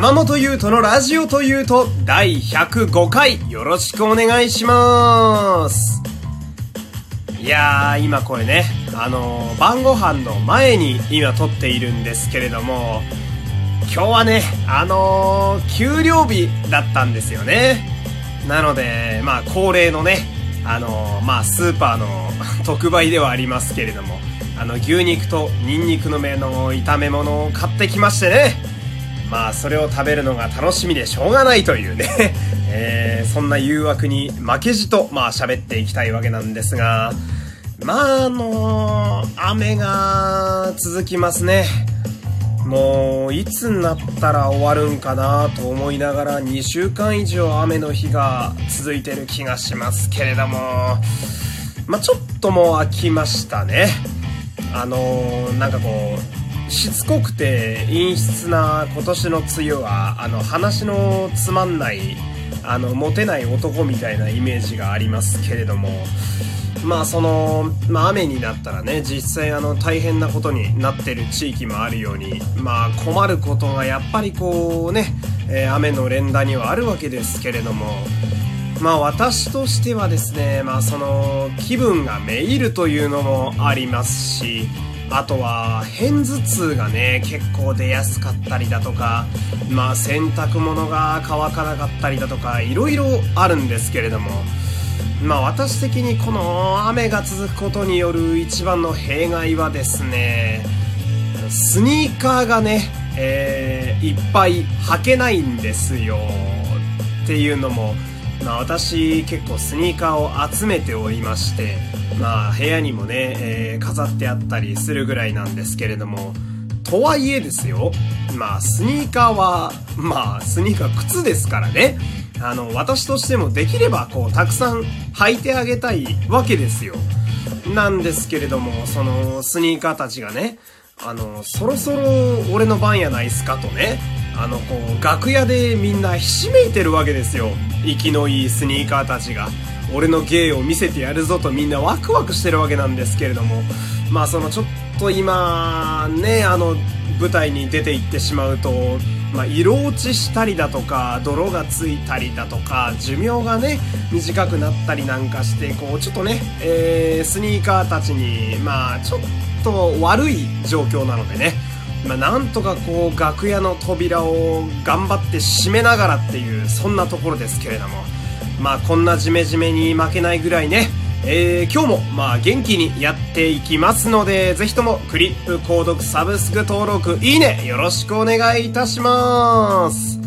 山本優斗のラジオというと第105回。よろしくお願いします。いやー今これねあのー、晩ご飯の前に今撮っているんですけれども今日はねあのー、給料日だったんですよね。なのでまあ恒例のねあのー、まあスーパーの 特売ではありますけれどもあの牛肉とニンニクの芽の炒め物を買ってきましてね。まあそれを食べるのが楽しみでしょうがないというね。えー、そんな誘惑に負けじとまあ喋っていきたいわけなんですが。まああの雨が続きますね。もういつになったら終わるんかなと思いながら2週間以上雨の日が続いてる気がしますけれども。まあちょっともう飽きましたね。あのー、なんかこうしつこくて陰湿な今年の梅雨はあの話のつまんないあのモテない男みたいなイメージがありますけれどもまあその、まあ、雨になったらね実際あの大変なことになってる地域もあるようにまあ困ることがやっぱりこうね、え、雨の連打にはあるわけですけれどもまあ私としてはですねまあその気分がめいるというのもありますしあとは、片頭痛がね、結構出やすかったりだとか、まあ洗濯物が乾かなかったりだとか、いろいろあるんですけれども、まあ私的にこの雨が続くことによる一番の弊害はですね、スニーカーがね、えー、いっぱい履けないんですよ。っていうのも、まあ私結構スニーカーを集めておりまして、まあ部屋にもね、えー、飾ってあったりするぐらいなんですけれども、とはいえですよ、まあスニーカーは、まあスニーカー靴ですからね、あの、私としてもできればこうたくさん履いてあげたいわけですよ。なんですけれども、そのスニーカーたちがね、あの、そろそろ俺の番やないっすかとね、あの、こう、楽屋でみんなひしめいてるわけですよ。生きのいいスニーカーたちが。俺の芸を見せてやるぞとみんなワクワクしてるわけなんですけれども、まあそのちょっと今、ね、あの、舞台に出て行ってしまうと、まあ、色落ちしたりだとか、泥がついたりだとか、寿命がね、短くなったりなんかして、こう、ちょっとね、えー、スニーカーたちに、まあ、ちょっと悪い状況なのでね、まあ、なんとかこう、楽屋の扉を頑張って閉めながらっていう、そんなところですけれども、まあこんなジメジメに負けないぐらいね、えー、今日もまあ元気にやっていきますので、ぜひともクリップ購読サブスク登録いいねよろしくお願いいたします。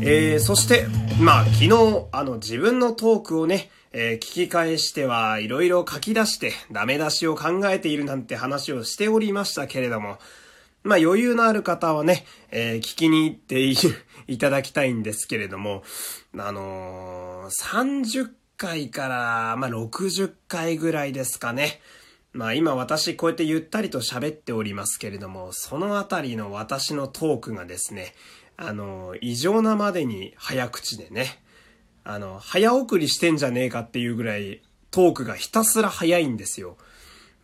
えー、そして、まあ昨日あの自分のトークをね、えー、聞き返してはいろいろ書き出してダメ出しを考えているなんて話をしておりましたけれども、まあ余裕のある方はね、えー、聞きに行っていただきたいんですけれども、あのー、30回から、まあ60回ぐらいですかね。まあ今私こうやってゆったりと喋っておりますけれども、そのあたりの私のトークがですね、あの、異常なまでに早口でね、あの、早送りしてんじゃねえかっていうぐらいトークがひたすら早いんですよ。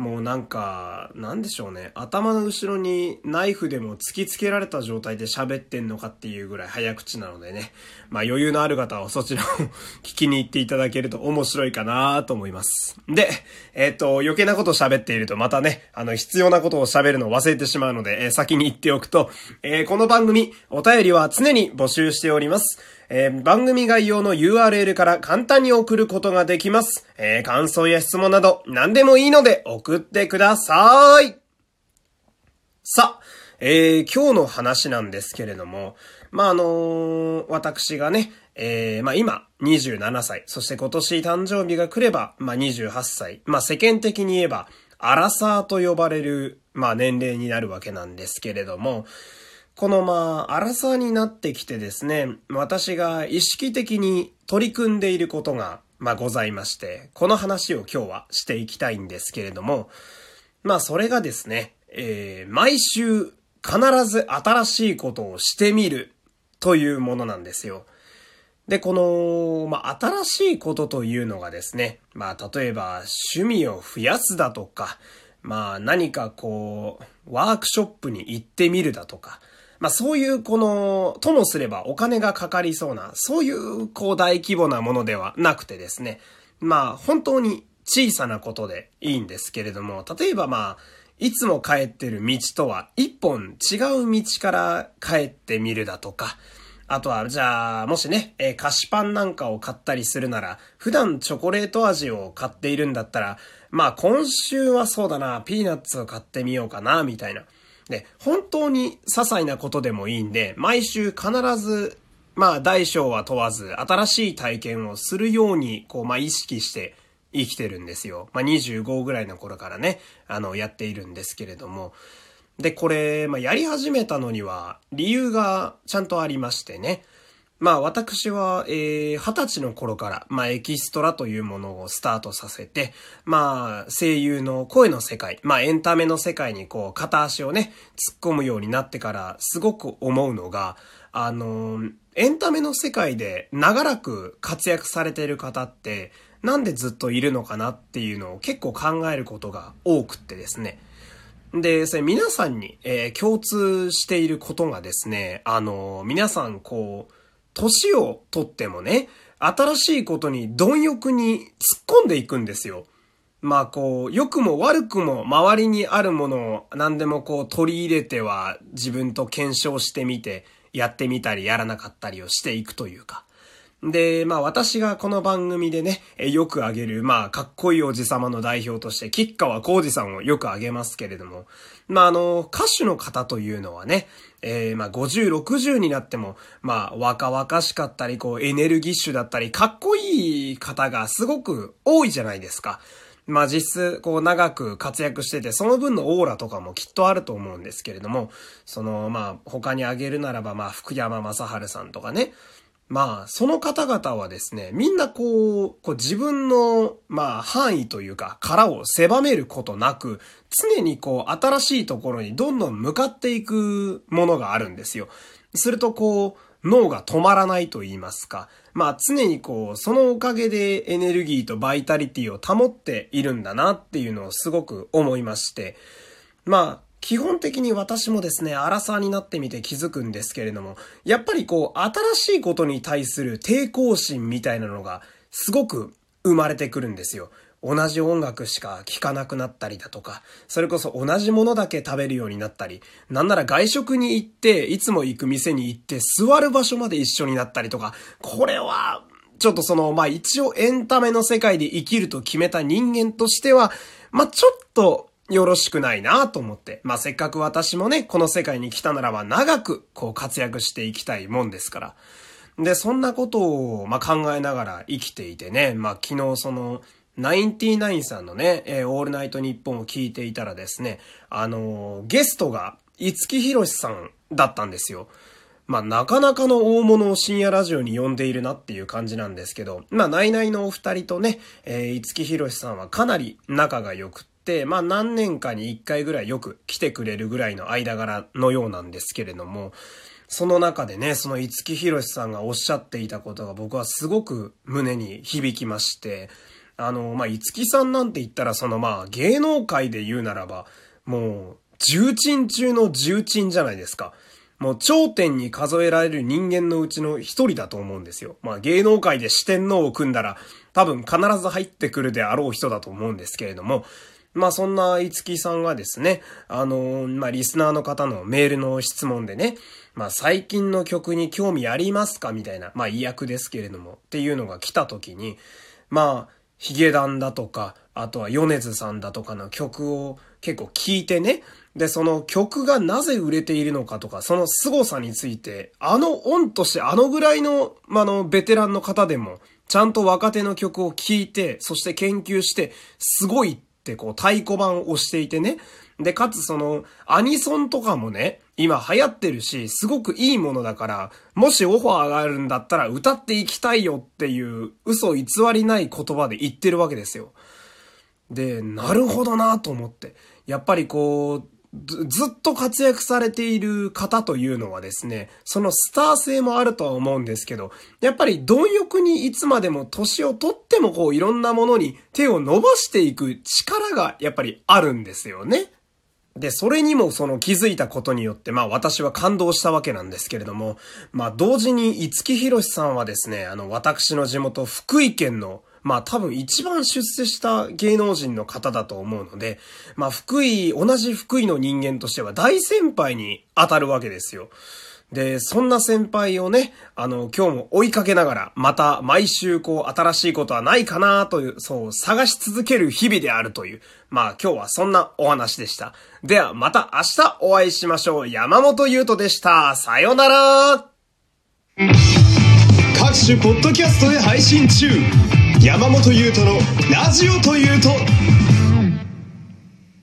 もうなんか、なんでしょうね。頭の後ろにナイフでも突きつけられた状態で喋ってんのかっていうぐらい早口なのでね。まあ余裕のある方はそちらを聞きに行っていただけると面白いかなと思います。で、えっ、ー、と、余計なこと喋っているとまたね、あの、必要なことを喋るのを忘れてしまうので、えー、先に言っておくと、えー、この番組、お便りは常に募集しております。えー、番組概要の URL から簡単に送ることができます。えー、感想や質問など何でもいいので送ってください。さあ、えー、今日の話なんですけれども、まあ、あのー、私がね、えー、まあ、今、27歳、そして今年誕生日が来れば、まあ、28歳、まあ、世間的に言えば、アラサーと呼ばれる、まあ、年齢になるわけなんですけれども、このまあ、荒さになってきてですね、私が意識的に取り組んでいることが、まあございまして、この話を今日はしていきたいんですけれども、まあそれがですね、えー、毎週必ず新しいことをしてみるというものなんですよ。で、この、まあ、新しいことというのがですね、まあ、例えば趣味を増やすだとか、まあ、何かこう、ワークショップに行ってみるだとか、まあそういうこの、ともすればお金がかかりそうな、そういうこう大規模なものではなくてですね、まあ本当に小さなことでいいんですけれども、例えばまあ、いつも帰ってる道とは一本違う道から帰ってみるだとか、あとは、じゃあ、もしね、えー、菓子パンなんかを買ったりするなら、普段チョコレート味を買っているんだったら、まあ今週はそうだな、ピーナッツを買ってみようかな、みたいな。で、本当に些細なことでもいいんで、毎週必ず、まあ大小は問わず、新しい体験をするように、こう、まあ意識して生きてるんですよ。まあ25ぐらいの頃からね、あの、やっているんですけれども。で、これ、まあ、やり始めたのには理由がちゃんとありましてね。まあ私は、えー、二十歳の頃から、まあエキストラというものをスタートさせて、まあ声優の声の世界、まあエンタメの世界にこう片足をね、突っ込むようになってからすごく思うのが、あのエンタメの世界で長らく活躍されている方って、なんでずっといるのかなっていうのを結構考えることが多くってですね。で、それ皆さんに、えー、共通していることがですね、あの、皆さんこう、年をとってもね、新しいことに貪欲に突っ込んでいくんですよ。まあこう、良くも悪くも周りにあるものを何でもこう取り入れては自分と検証してみて、やってみたりやらなかったりをしていくというか。で、まあ私がこの番組でね、よくあげる、まあかっこいいおじさまの代表として、吉川浩二さんをよくあげますけれども、まああの、歌手の方というのはね、えー、まあ50、60になっても、まあ若々しかったり、こうエネルギッシュだったり、かっこいい方がすごく多いじゃないですか。まあ実質、こう長く活躍してて、その分のオーラとかもきっとあると思うんですけれども、その、まあ他に挙げるならば、まあ福山雅治さんとかね、まあ、その方々はですね、みんなこう、こう自分の、まあ、範囲というか、殻を狭めることなく、常にこう、新しいところにどんどん向かっていくものがあるんですよ。するとこう、脳が止まらないと言いますか。まあ常にこう、そのおかげでエネルギーとバイタリティを保っているんだなっていうのをすごく思いまして。まあ、基本的に私もですね、荒さになってみて気づくんですけれども、やっぱりこう、新しいことに対する抵抗心みたいなのが、すごく生まれてくるんですよ。同じ音楽しか聴かなくなったりだとか、それこそ同じものだけ食べるようになったり、なんなら外食に行って、いつも行く店に行って座る場所まで一緒になったりとか、これは、ちょっとその、まあ一応エンタメの世界で生きると決めた人間としては、まあちょっとよろしくないなと思って。まあ、せっかく私もね、この世界に来たならば長くこう活躍していきたいもんですから。で、そんなことを、ま、考えながら生きていてね、まあ、昨日その、ナインティナインさんのね、えー、オールナイトニッポンを聞いていたらですね、あのー、ゲストが、五木ひろしさんだったんですよ。まあ、なかなかの大物を深夜ラジオに呼んでいるなっていう感じなんですけど、まあ、ナイナイのお二人とね、えー、五木ひろしさんはかなり仲が良く、まあ何年かに一回ぐらいよく来てくれるぐらいの間柄のようなんですけれども、その中でね、その五木ひろしさんがおっしゃっていたことが僕はすごく胸に響きまして、あの、まあ、五木さんなんて言ったらそのまあ芸能界で言うならば、もう重鎮中の重鎮じゃないですか。もう頂点に数えられる人間のうちの一人だと思うんですよ。まあ芸能界で四天王を組んだら多分必ず入ってくるであろう人だと思うんですけれども、まあそんな五木さんがですね、あのまあリスナーの方のメールの質問でね、まあ最近の曲に興味ありますか？みたいな、まあ意訳ですけれども、っていうのが来た時に、まあ、ヒゲダンだとか、あとは米津さんだとかの曲を結構聴いてね、で、その曲がなぜ売れているのかとか、その凄さについて、あの恩としてあのぐらいの、まあの、ベテランの方でも、ちゃんと若手の曲を聴いて、そして研究して、すごいってこう太鼓判をしていてね。で、かつその、アニソンとかもね、今流行ってるし、すごくいいものだから、もしオファーがあるんだったら歌っていきたいよっていう嘘偽りない言葉で言ってるわけですよ。で、なるほどなと思って。やっぱりこう、ずずっと活躍されている方というのはですね、そのスター性もあるとは思うんですけど、やっぱり貪欲にいつまでも年をとってもこういろんなものに手を伸ばしていく力がやっぱりあるんですよね。で、それにもその気づいたことによって、まあ私は感動したわけなんですけれども、まあ同時に五木ひろしさんはですね、あの私の地元福井県のまあ多分一番出世した芸能人の方だと思うので、まあ福井、同じ福井の人間としては大先輩に当たるわけですよ。で、そんな先輩をね、あの、今日も追いかけながら、また毎週こう、新しいことはないかなという、そう、探し続ける日々であるという、まあ今日はそんなお話でした。では、また明日お会いしましょう。山本優斗でした。さよなら各種ポッドキャストで配信中山本優斗のラジオというと